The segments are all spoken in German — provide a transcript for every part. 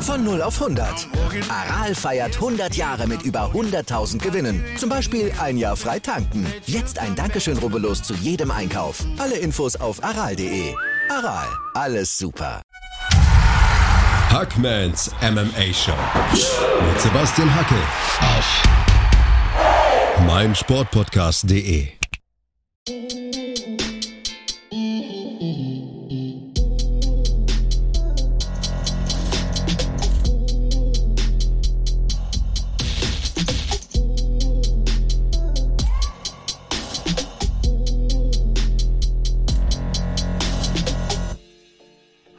Von 0 auf 100. Aral feiert 100 Jahre mit über 100.000 Gewinnen. Zum Beispiel ein Jahr frei tanken. Jetzt ein Dankeschön, rubbellos zu jedem Einkauf. Alle Infos auf aral.de. Aral, alles super. Hackmans MMA Show mit Sebastian Hackel auf meinsportpodcast.de.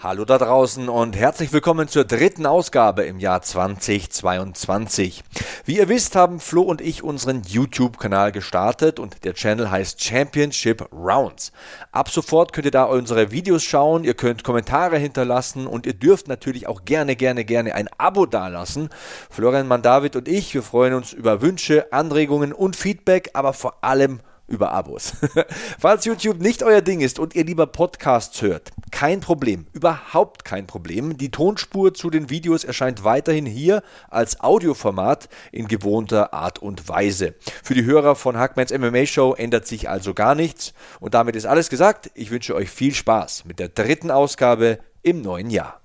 Hallo da draußen und herzlich willkommen zur dritten Ausgabe im Jahr 2022. Wie ihr wisst, haben Flo und ich unseren YouTube-Kanal gestartet und der Channel heißt Championship Rounds. Ab sofort könnt ihr da unsere Videos schauen, ihr könnt Kommentare hinterlassen und ihr dürft natürlich auch gerne, gerne, gerne ein Abo dalassen. Florian Mandavid und ich, wir freuen uns über Wünsche, Anregungen und Feedback, aber vor allem über Abos. Falls YouTube nicht euer Ding ist und ihr lieber Podcasts hört, kein Problem, überhaupt kein Problem. Die Tonspur zu den Videos erscheint weiterhin hier als Audioformat in gewohnter Art und Weise. Für die Hörer von Hackmans MMA Show ändert sich also gar nichts. Und damit ist alles gesagt. Ich wünsche euch viel Spaß mit der dritten Ausgabe im neuen Jahr.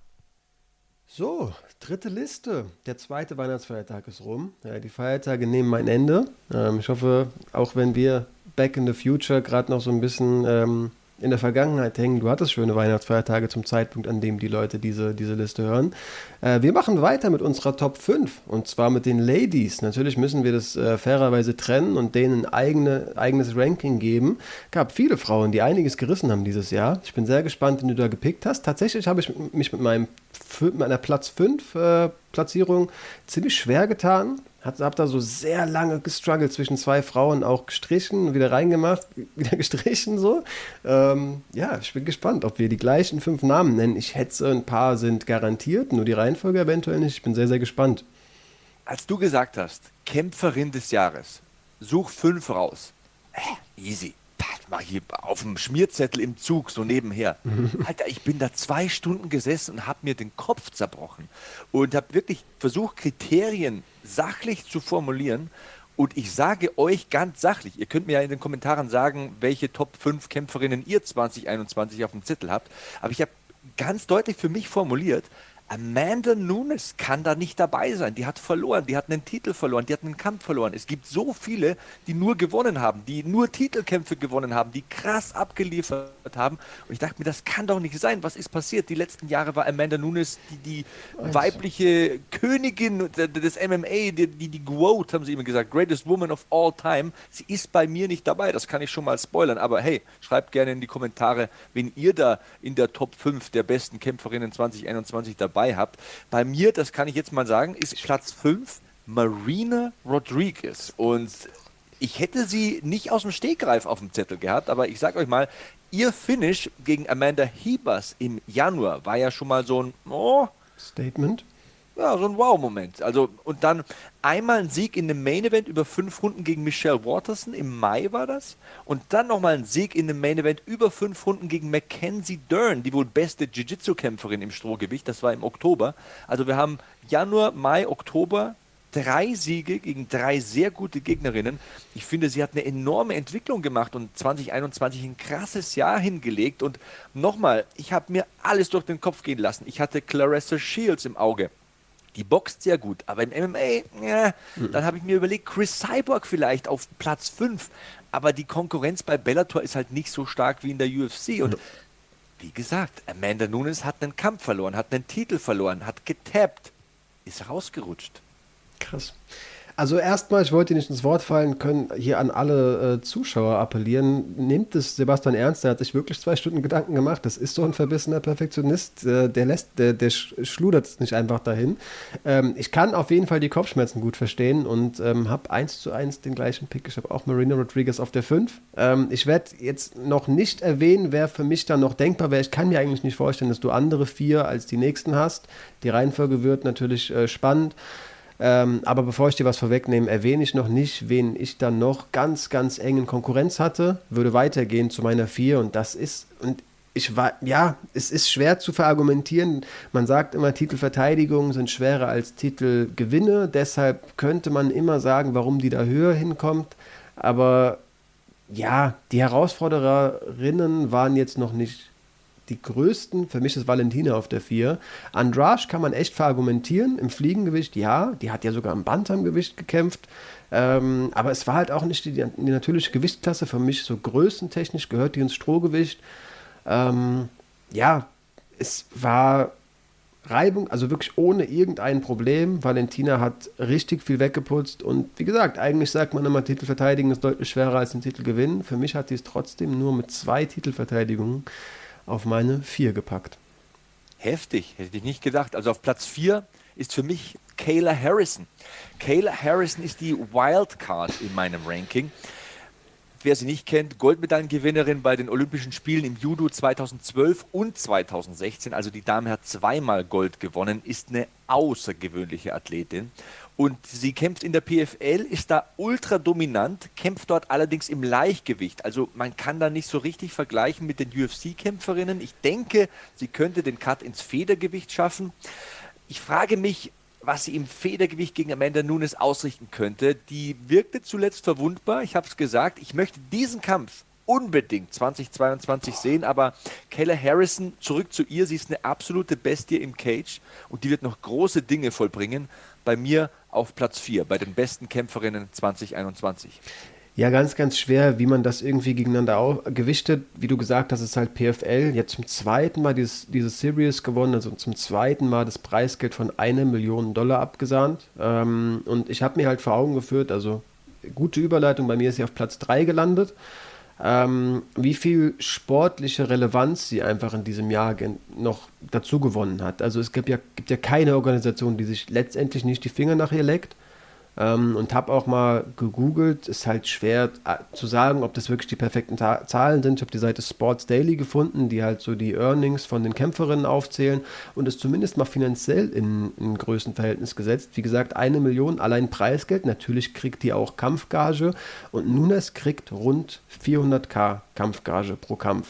So, dritte Liste. Der zweite Weihnachtsfeiertag ist rum. Die Feiertage nehmen ein Ende. Ähm, ich hoffe, auch wenn wir Back in the Future gerade noch so ein bisschen ähm, in der Vergangenheit hängen. Du hattest schöne Weihnachtsfeiertage zum Zeitpunkt, an dem die Leute diese, diese Liste hören. Äh, wir machen weiter mit unserer Top 5 und zwar mit den Ladies. Natürlich müssen wir das äh, fairerweise trennen und denen ein eigene, eigenes Ranking geben. gab viele Frauen, die einiges gerissen haben dieses Jahr. Ich bin sehr gespannt, den du da gepickt hast. Tatsächlich habe ich mich mit meinem meiner Platz 5 äh, Platzierung ziemlich schwer getan. Hab, hab da so sehr lange gestruggelt zwischen zwei Frauen, auch gestrichen, wieder reingemacht, wieder gestrichen so. Ähm, ja, ich bin gespannt, ob wir die gleichen fünf Namen nennen. Ich hätte ein paar sind garantiert, nur die Reihenfolge eventuell nicht. Ich bin sehr, sehr gespannt. Als du gesagt hast, Kämpferin des Jahres, such fünf raus. Äh, easy mach ich auf dem Schmierzettel im Zug so nebenher. Alter, ich bin da zwei Stunden gesessen und habe mir den Kopf zerbrochen und habe wirklich versucht, Kriterien sachlich zu formulieren. Und ich sage euch ganz sachlich, ihr könnt mir ja in den Kommentaren sagen, welche Top 5 Kämpferinnen ihr 2021 auf dem Zettel habt. Aber ich habe ganz deutlich für mich formuliert, Amanda Nunes kann da nicht dabei sein. Die hat verloren, die hat einen Titel verloren, die hat einen Kampf verloren. Es gibt so viele, die nur gewonnen haben, die nur Titelkämpfe gewonnen haben, die krass abgeliefert haben. Und ich dachte mir, das kann doch nicht sein. Was ist passiert? Die letzten Jahre war Amanda Nunes die, die weibliche Königin des MMA, die, die, die GWOAT, haben sie immer gesagt, Greatest Woman of All Time. Sie ist bei mir nicht dabei, das kann ich schon mal spoilern. Aber hey, schreibt gerne in die Kommentare, wenn ihr da in der Top 5 der besten Kämpferinnen 2021 dabei dabei habt. Bei mir, das kann ich jetzt mal sagen, ist Platz 5 Marina Rodriguez. Und ich hätte sie nicht aus dem Stegreif auf dem Zettel gehabt, aber ich sage euch mal, ihr Finish gegen Amanda Hebers im Januar war ja schon mal so ein oh, Statement ja, so ein Wow-Moment. Also, und dann einmal ein Sieg in einem Main-Event über fünf Runden gegen Michelle Waterson, im Mai war das. Und dann nochmal ein Sieg in einem Main-Event über fünf Runden gegen Mackenzie Dern, die wohl beste Jiu-Jitsu-Kämpferin im Strohgewicht, das war im Oktober. Also wir haben Januar, Mai, Oktober drei Siege gegen drei sehr gute Gegnerinnen. Ich finde, sie hat eine enorme Entwicklung gemacht und 2021 ein krasses Jahr hingelegt. Und nochmal, ich habe mir alles durch den Kopf gehen lassen. Ich hatte Clarissa Shields im Auge die boxt sehr gut, aber im MMA, ja, mhm. dann habe ich mir überlegt, Chris Cyborg vielleicht auf Platz 5, aber die Konkurrenz bei Bellator ist halt nicht so stark wie in der UFC und mhm. wie gesagt, Amanda Nunes hat einen Kampf verloren, hat einen Titel verloren, hat getappt, ist rausgerutscht. Krass. Also erstmal, ich wollte nicht ins Wort fallen, können hier an alle äh, Zuschauer appellieren. Nehmt es Sebastian ernst, der hat sich wirklich zwei Stunden Gedanken gemacht. Das ist so ein verbissener Perfektionist, äh, der lässt, der, der schludert es nicht einfach dahin. Ähm, ich kann auf jeden Fall die Kopfschmerzen gut verstehen und ähm, habe eins zu eins den gleichen Pick. Ich habe auch Marina Rodriguez auf der 5. Ähm, ich werde jetzt noch nicht erwähnen, wer für mich da noch denkbar wäre. Ich kann mir eigentlich nicht vorstellen, dass du andere vier als die nächsten hast. Die Reihenfolge wird natürlich äh, spannend. Ähm, aber bevor ich dir was vorwegnehme, erwähne ich noch nicht, wen ich dann noch ganz, ganz eng in Konkurrenz hatte. Würde weitergehen zu meiner 4 und das ist, und ich war, ja, es ist schwer zu verargumentieren. Man sagt immer, Titelverteidigungen sind schwerer als Titelgewinne. Deshalb könnte man immer sagen, warum die da höher hinkommt. Aber ja, die Herausfordererinnen waren jetzt noch nicht die größten. Für mich ist Valentina auf der 4. Andrasch kann man echt verargumentieren. Im Fliegengewicht, ja. Die hat ja sogar im Bantamgewicht gekämpft. Ähm, aber es war halt auch nicht die, die natürliche Gewichtsklasse. Für mich so größentechnisch gehört die ins Strohgewicht. Ähm, ja, es war Reibung, also wirklich ohne irgendein Problem. Valentina hat richtig viel weggeputzt und wie gesagt, eigentlich sagt man immer, Titel verteidigen ist deutlich schwerer als den Titel gewinnen. Für mich hat sie es trotzdem nur mit zwei Titelverteidigungen auf meine vier gepackt. Heftig, hätte ich nicht gedacht. Also auf Platz vier ist für mich Kayla Harrison. Kayla Harrison ist die Wildcard in meinem Ranking wer sie nicht kennt, Goldmedaillengewinnerin bei den Olympischen Spielen im Judo 2012 und 2016. Also die Dame hat zweimal Gold gewonnen, ist eine außergewöhnliche Athletin. Und sie kämpft in der PFL, ist da ultra dominant, kämpft dort allerdings im Leichtgewicht. Also man kann da nicht so richtig vergleichen mit den UFC-Kämpferinnen. Ich denke, sie könnte den Cut ins Federgewicht schaffen. Ich frage mich, was sie im Federgewicht gegen Amanda Nunes ausrichten könnte. Die wirkte zuletzt verwundbar. Ich habe es gesagt. Ich möchte diesen Kampf unbedingt 2022 sehen, aber Kayla Harrison, zurück zu ihr, sie ist eine absolute Bestie im Cage und die wird noch große Dinge vollbringen. Bei mir auf Platz 4, bei den besten Kämpferinnen 2021. Ja, ganz, ganz schwer, wie man das irgendwie gegeneinander gewichtet. Wie du gesagt hast, ist halt PFL jetzt zum zweiten Mal dieses, diese Series gewonnen, also zum zweiten Mal das Preisgeld von einer Million Dollar abgesahnt. Ähm, und ich habe mir halt vor Augen geführt, also gute Überleitung, bei mir ist sie auf Platz 3 gelandet. Ähm, wie viel sportliche Relevanz sie einfach in diesem Jahr noch dazu gewonnen hat. Also es gibt ja, gibt ja keine Organisation, die sich letztendlich nicht die Finger nach ihr leckt. Ähm, und habe auch mal gegoogelt. Ist halt schwer äh, zu sagen, ob das wirklich die perfekten Ta Zahlen sind. Ich habe die Seite Sports Daily gefunden, die halt so die Earnings von den Kämpferinnen aufzählen und es zumindest mal finanziell in ein Größenverhältnis gesetzt. Wie gesagt, eine Million allein Preisgeld. Natürlich kriegt die auch Kampfgage und Nunes kriegt rund 400k Kampfgage pro Kampf.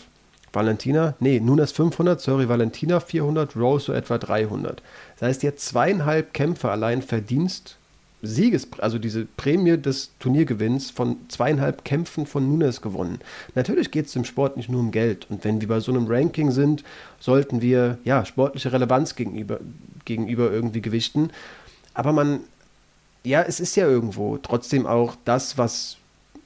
Valentina, nee, Nunes 500, sorry, Valentina 400, Rose so etwa 300. Das heißt, jetzt zweieinhalb Kämpfe allein Verdienst Sieges, also diese Prämie des Turniergewinns von zweieinhalb Kämpfen von Nunes gewonnen. Natürlich geht es im Sport nicht nur um Geld. Und wenn wir bei so einem Ranking sind, sollten wir ja sportliche Relevanz gegenüber, gegenüber irgendwie gewichten. Aber man, ja, es ist ja irgendwo trotzdem auch das, was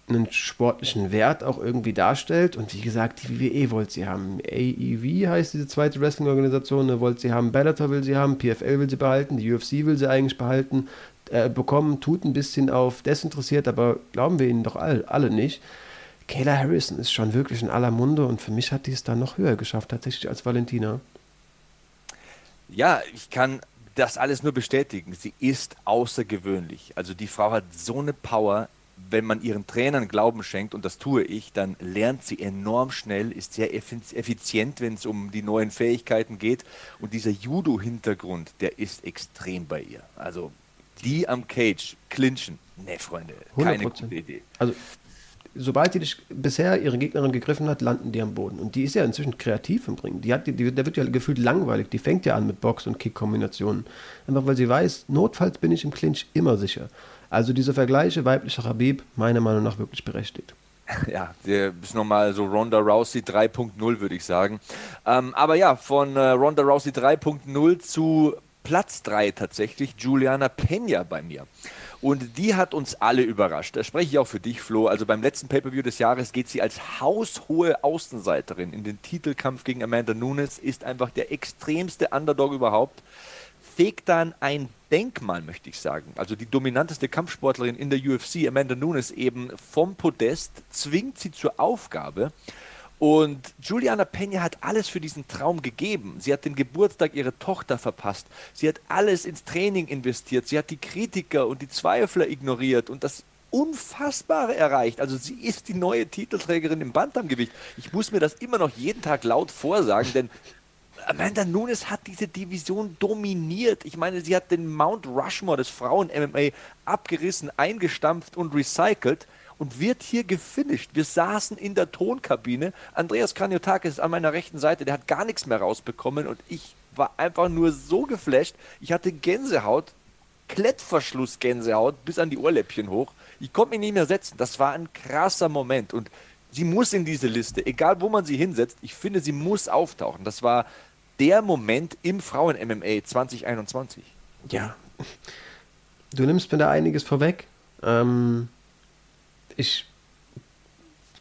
einen sportlichen Wert auch irgendwie darstellt. Und wie gesagt, die WWE wollte sie haben. AEV heißt diese zweite Wrestling-Organisation, ne, wollte sie haben. Bellator will sie haben, PFL will sie behalten, die UFC will sie eigentlich behalten äh, bekommen, tut ein bisschen auf desinteressiert, aber glauben wir ihnen doch all, alle nicht. Kayla Harrison ist schon wirklich in aller Munde und für mich hat die es dann noch höher geschafft, tatsächlich als Valentina. Ja, ich kann das alles nur bestätigen. Sie ist außergewöhnlich. Also die Frau hat so eine Power. Wenn man ihren Trainern Glauben schenkt, und das tue ich, dann lernt sie enorm schnell, ist sehr effizient, wenn es um die neuen Fähigkeiten geht. Und dieser Judo-Hintergrund, der ist extrem bei ihr. Also die am Cage clinchen. Ne, Freunde, keine 100%. gute Idee. Also, sobald die dich bisher ihre Gegnerin gegriffen hat, landen die am Boden. Und die ist ja inzwischen kreativ im Ringen. Die hat, die, die, der wird ja gefühlt langweilig. Die fängt ja an mit Box- und Kick-Kombinationen. Einfach weil sie weiß, notfalls bin ich im Clinch immer sicher. Also diese Vergleiche weiblicher Habib, meiner Meinung nach wirklich berechtigt. Ja, der ist nochmal so Ronda Rousey 3.0, würde ich sagen. Ähm, aber ja, von äh, Ronda Rousey 3.0 zu Platz 3 tatsächlich Juliana Peña bei mir. Und die hat uns alle überrascht. Da spreche ich auch für dich, Flo. Also beim letzten Pay-Per-View des Jahres geht sie als haushohe Außenseiterin in den Titelkampf gegen Amanda Nunes, ist einfach der extremste Underdog überhaupt. Fegt dann ein Denkmal, möchte ich sagen. Also die dominanteste Kampfsportlerin in der UFC, Amanda Nunes, eben vom Podest, zwingt sie zur Aufgabe. Und Juliana Peña hat alles für diesen Traum gegeben. Sie hat den Geburtstag ihrer Tochter verpasst. Sie hat alles ins Training investiert. Sie hat die Kritiker und die Zweifler ignoriert und das Unfassbare erreicht. Also sie ist die neue Titelträgerin im Bantamgewicht. Ich muss mir das immer noch jeden Tag laut vorsagen, denn Amanda Nunes hat diese Division dominiert. Ich meine, sie hat den Mount Rushmore des Frauen-MMA abgerissen, eingestampft und recycelt und wird hier gefinisht. Wir saßen in der Tonkabine. Andreas Kranjotakis ist an meiner rechten Seite, der hat gar nichts mehr rausbekommen und ich war einfach nur so geflasht. Ich hatte Gänsehaut, Klettverschluss-Gänsehaut bis an die Ohrläppchen hoch. Ich konnte mich nicht mehr setzen. Das war ein krasser Moment und sie muss in diese Liste, egal wo man sie hinsetzt. Ich finde, sie muss auftauchen. Das war der Moment im Frauen-MMA 2021. Ja. Du nimmst mir da einiges vorweg. Ähm, ich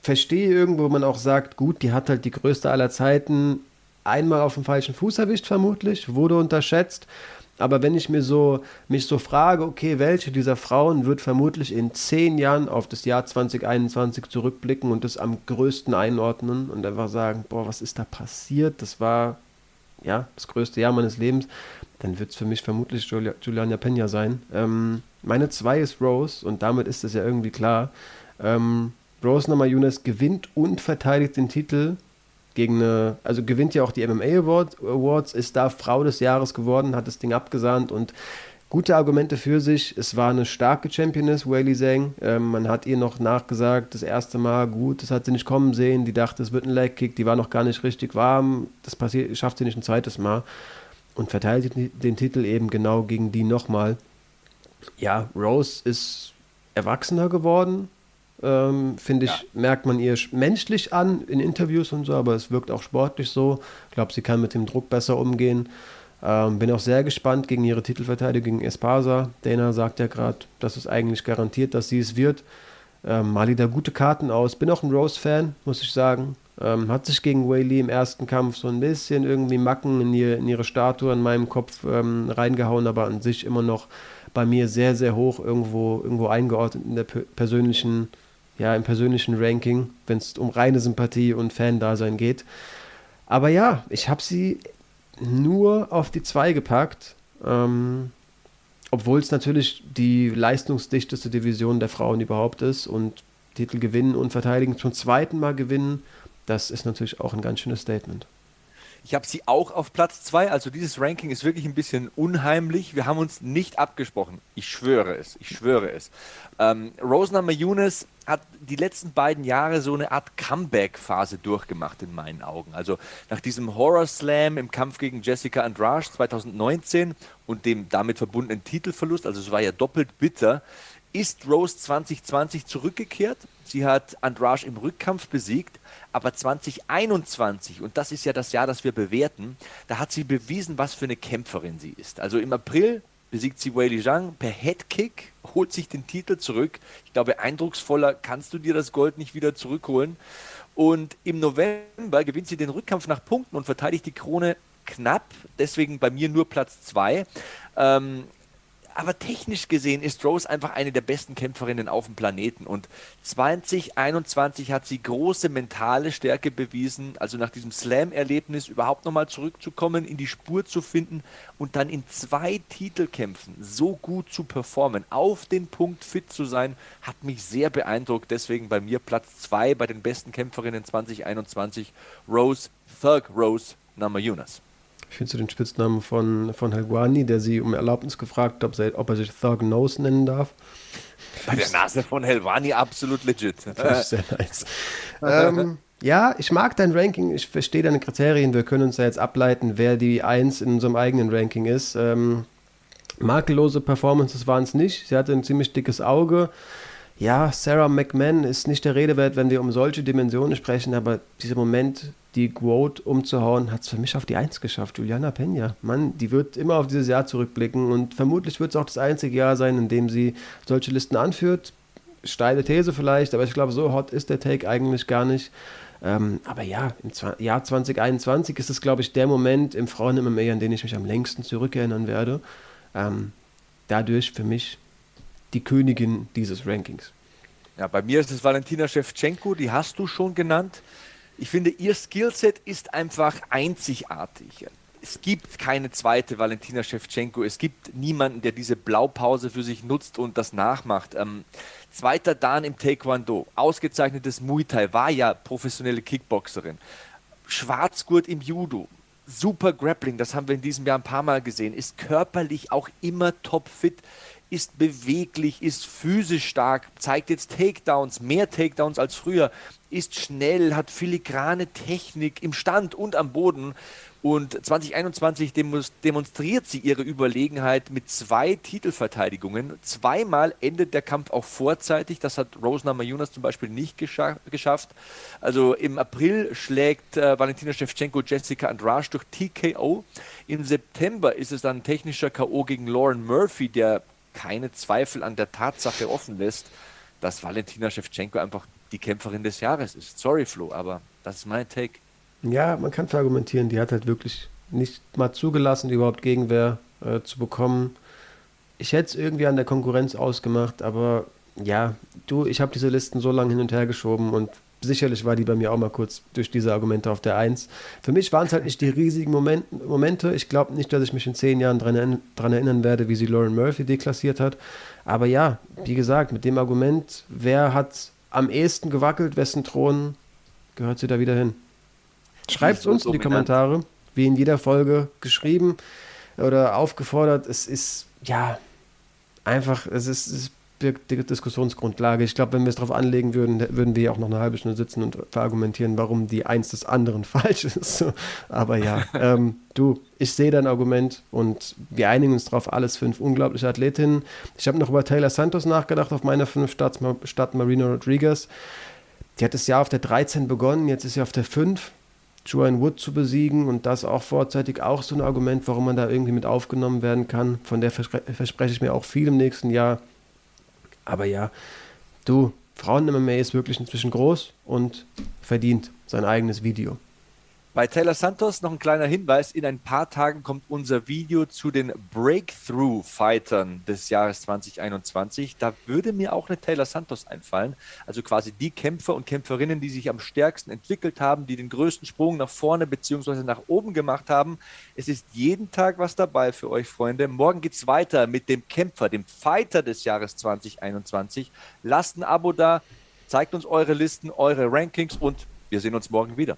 verstehe irgendwo, wo man auch sagt, gut, die hat halt die größte aller Zeiten einmal auf dem falschen Fuß erwischt, vermutlich, wurde unterschätzt. Aber wenn ich mir so, mich so frage, okay, welche dieser Frauen wird vermutlich in zehn Jahren auf das Jahr 2021 zurückblicken und das am größten einordnen und einfach sagen, boah, was ist da passiert? Das war ja das größte Jahr meines Lebens. Dann wird es für mich vermutlich Juliana Pena sein. Ähm, meine zwei ist Rose und damit ist es ja irgendwie klar. Ähm, Rose Namajunas gewinnt und verteidigt den Titel gegen eine, also gewinnt ja auch die MMA Award, Awards, ist da Frau des Jahres geworden, hat das Ding abgesahnt und gute Argumente für sich. Es war eine starke Championess, Whaley Zhang. Ähm, man hat ihr noch nachgesagt, das erste Mal, gut, das hat sie nicht kommen sehen. Die dachte, es wird ein Leg Kick, die war noch gar nicht richtig warm. Das passiert, schafft sie nicht ein zweites Mal. Und verteidigt den Titel eben genau gegen die nochmal. Ja, Rose ist erwachsener geworden, ähm, Finde ich, ja. merkt man ihr menschlich an in Interviews und so, aber es wirkt auch sportlich so. Ich glaube, sie kann mit dem Druck besser umgehen. Ähm, bin auch sehr gespannt gegen ihre Titelverteidigung gegen Espasa. Dana sagt ja gerade, das ist eigentlich garantiert, dass sie es wird. Ähm, Mali da gute Karten aus. Bin auch ein Rose-Fan, muss ich sagen. Ähm, hat sich gegen Wei Lee im ersten Kampf so ein bisschen irgendwie Macken in, ihr, in ihre Statue in meinem Kopf ähm, reingehauen, aber an sich immer noch bei mir sehr, sehr hoch irgendwo, irgendwo eingeordnet in der persönlichen ja, im persönlichen Ranking, wenn es um reine Sympathie und Fan-Dasein geht. Aber ja, ich habe sie nur auf die 2 gepackt, ähm, obwohl es natürlich die leistungsdichteste Division der Frauen überhaupt ist und Titel gewinnen und verteidigen zum zweiten Mal gewinnen, das ist natürlich auch ein ganz schönes Statement. Ich habe sie auch auf Platz 2. Also dieses Ranking ist wirklich ein bisschen unheimlich. Wir haben uns nicht abgesprochen. Ich schwöre es. Ich schwöre es. Ähm, Rosna Mayunas hat die letzten beiden Jahre so eine Art Comeback-Phase durchgemacht in meinen Augen. Also nach diesem Horror Slam im Kampf gegen Jessica Andrade 2019 und dem damit verbundenen Titelverlust, also es war ja doppelt bitter, ist Rose 2020 zurückgekehrt. Sie hat Andrade im Rückkampf besiegt, aber 2021, und das ist ja das Jahr, das wir bewerten, da hat sie bewiesen, was für eine Kämpferin sie ist. Also im April besiegt sie Wei Zhang per Headkick, holt sich den Titel zurück. Ich glaube, eindrucksvoller kannst du dir das Gold nicht wieder zurückholen. Und im November gewinnt sie den Rückkampf nach Punkten und verteidigt die Krone knapp, deswegen bei mir nur Platz 2. Ähm, aber technisch gesehen ist Rose einfach eine der besten Kämpferinnen auf dem Planeten. Und 2021 hat sie große mentale Stärke bewiesen, also nach diesem Slam-Erlebnis überhaupt nochmal zurückzukommen, in die Spur zu finden und dann in zwei Titelkämpfen so gut zu performen, auf den Punkt fit zu sein, hat mich sehr beeindruckt. Deswegen bei mir Platz 2 bei den besten Kämpferinnen 2021, Rose, Thug Rose Namajunas. Ich finde so den Spitznamen von, von Helguani, der sie um Erlaubnis gefragt hat, ob, ob er sich Thug Nose nennen darf. Bei der Nase von Helwani absolut legit. Finde ich sehr nice. ähm, ja, ich mag dein Ranking, ich verstehe deine Kriterien. Wir können uns da jetzt ableiten, wer die Eins in unserem eigenen Ranking ist. Ähm, makellose Performances waren es nicht. Sie hatte ein ziemlich dickes Auge. Ja, Sarah McMahon ist nicht der Rede wert, wenn wir um solche Dimensionen sprechen, aber dieser Moment, die Quote umzuhauen, hat es für mich auf die Eins geschafft. Juliana Pena. Mann, die wird immer auf dieses Jahr zurückblicken und vermutlich wird es auch das einzige Jahr sein, in dem sie solche Listen anführt. Steile These vielleicht, aber ich glaube, so hot ist der Take eigentlich gar nicht. Ähm, aber ja, im Jahr 2021 ist es, glaube ich, der Moment im Frauen-MMA, an den ich mich am längsten zurückerinnern werde. Ähm, dadurch für mich die Königin dieses Rankings. Ja, bei mir ist es Valentina Shevchenko, die hast du schon genannt. Ich finde, ihr Skillset ist einfach einzigartig. Es gibt keine zweite Valentina Shevchenko. Es gibt niemanden, der diese Blaupause für sich nutzt und das nachmacht. Ähm, zweiter Dan im Taekwondo, ausgezeichnetes Muay Thai, war ja professionelle Kickboxerin. Schwarzgurt im Judo, super Grappling, das haben wir in diesem Jahr ein paar Mal gesehen, ist körperlich auch immer topfit, ist beweglich, ist physisch stark, zeigt jetzt Takedowns, mehr Takedowns als früher, ist schnell, hat filigrane Technik im Stand und am Boden. Und 2021 demonstriert sie ihre Überlegenheit mit zwei Titelverteidigungen. Zweimal endet der Kampf auch vorzeitig. Das hat Rose Namajunas zum Beispiel nicht gescha geschafft. Also im April schlägt äh, Valentina Shevchenko Jessica Andrade durch TKO. Im September ist es dann technischer K.O. gegen Lauren Murphy, der keine Zweifel an der Tatsache offen lässt, dass Valentina Shevchenko einfach die Kämpferin des Jahres ist. Sorry, Flo, aber das ist mein Take. Ja, man kann verargumentieren, die hat halt wirklich nicht mal zugelassen, überhaupt Gegenwehr äh, zu bekommen. Ich hätte es irgendwie an der Konkurrenz ausgemacht, aber ja, du, ich habe diese Listen so lange hin und her geschoben und sicherlich war die bei mir auch mal kurz durch diese Argumente auf der Eins. Für mich waren es halt nicht die riesigen Moment, Momente. Ich glaube nicht, dass ich mich in zehn Jahren daran erinnern werde, wie sie Lauren Murphy deklassiert hat. Aber ja, wie gesagt, mit dem Argument, wer hat am ehesten gewackelt, wessen Thron gehört sie da wieder hin? Schreibt es uns in die Kommentare, wie in jeder Folge geschrieben oder aufgefordert. Es ist, ja, einfach, es ist, es die Diskussionsgrundlage. Ich glaube, wenn wir es darauf anlegen würden, würden wir auch noch eine halbe Stunde sitzen und verargumentieren, warum die eins des anderen falsch ist. Aber ja, ähm, du, ich sehe dein Argument und wir einigen uns darauf, alles fünf unglaubliche Athletinnen. Ich habe noch über Taylor Santos nachgedacht, auf meine fünf statt, statt Marino Rodriguez. Die hat das Jahr auf der 13 begonnen, jetzt ist sie auf der 5. Joanne Wood zu besiegen und das auch vorzeitig auch so ein Argument, warum man da irgendwie mit aufgenommen werden kann. Von der verspreche ich mir auch viel im nächsten Jahr. Aber ja, du, Frauen-MMA ist wirklich inzwischen groß und verdient sein eigenes Video. Bei Taylor Santos noch ein kleiner Hinweis. In ein paar Tagen kommt unser Video zu den Breakthrough-Fightern des Jahres 2021. Da würde mir auch eine Taylor Santos einfallen. Also quasi die Kämpfer und Kämpferinnen, die sich am stärksten entwickelt haben, die den größten Sprung nach vorne bzw. nach oben gemacht haben. Es ist jeden Tag was dabei für euch, Freunde. Morgen geht es weiter mit dem Kämpfer, dem Fighter des Jahres 2021. Lasst ein Abo da, zeigt uns eure Listen, eure Rankings und wir sehen uns morgen wieder.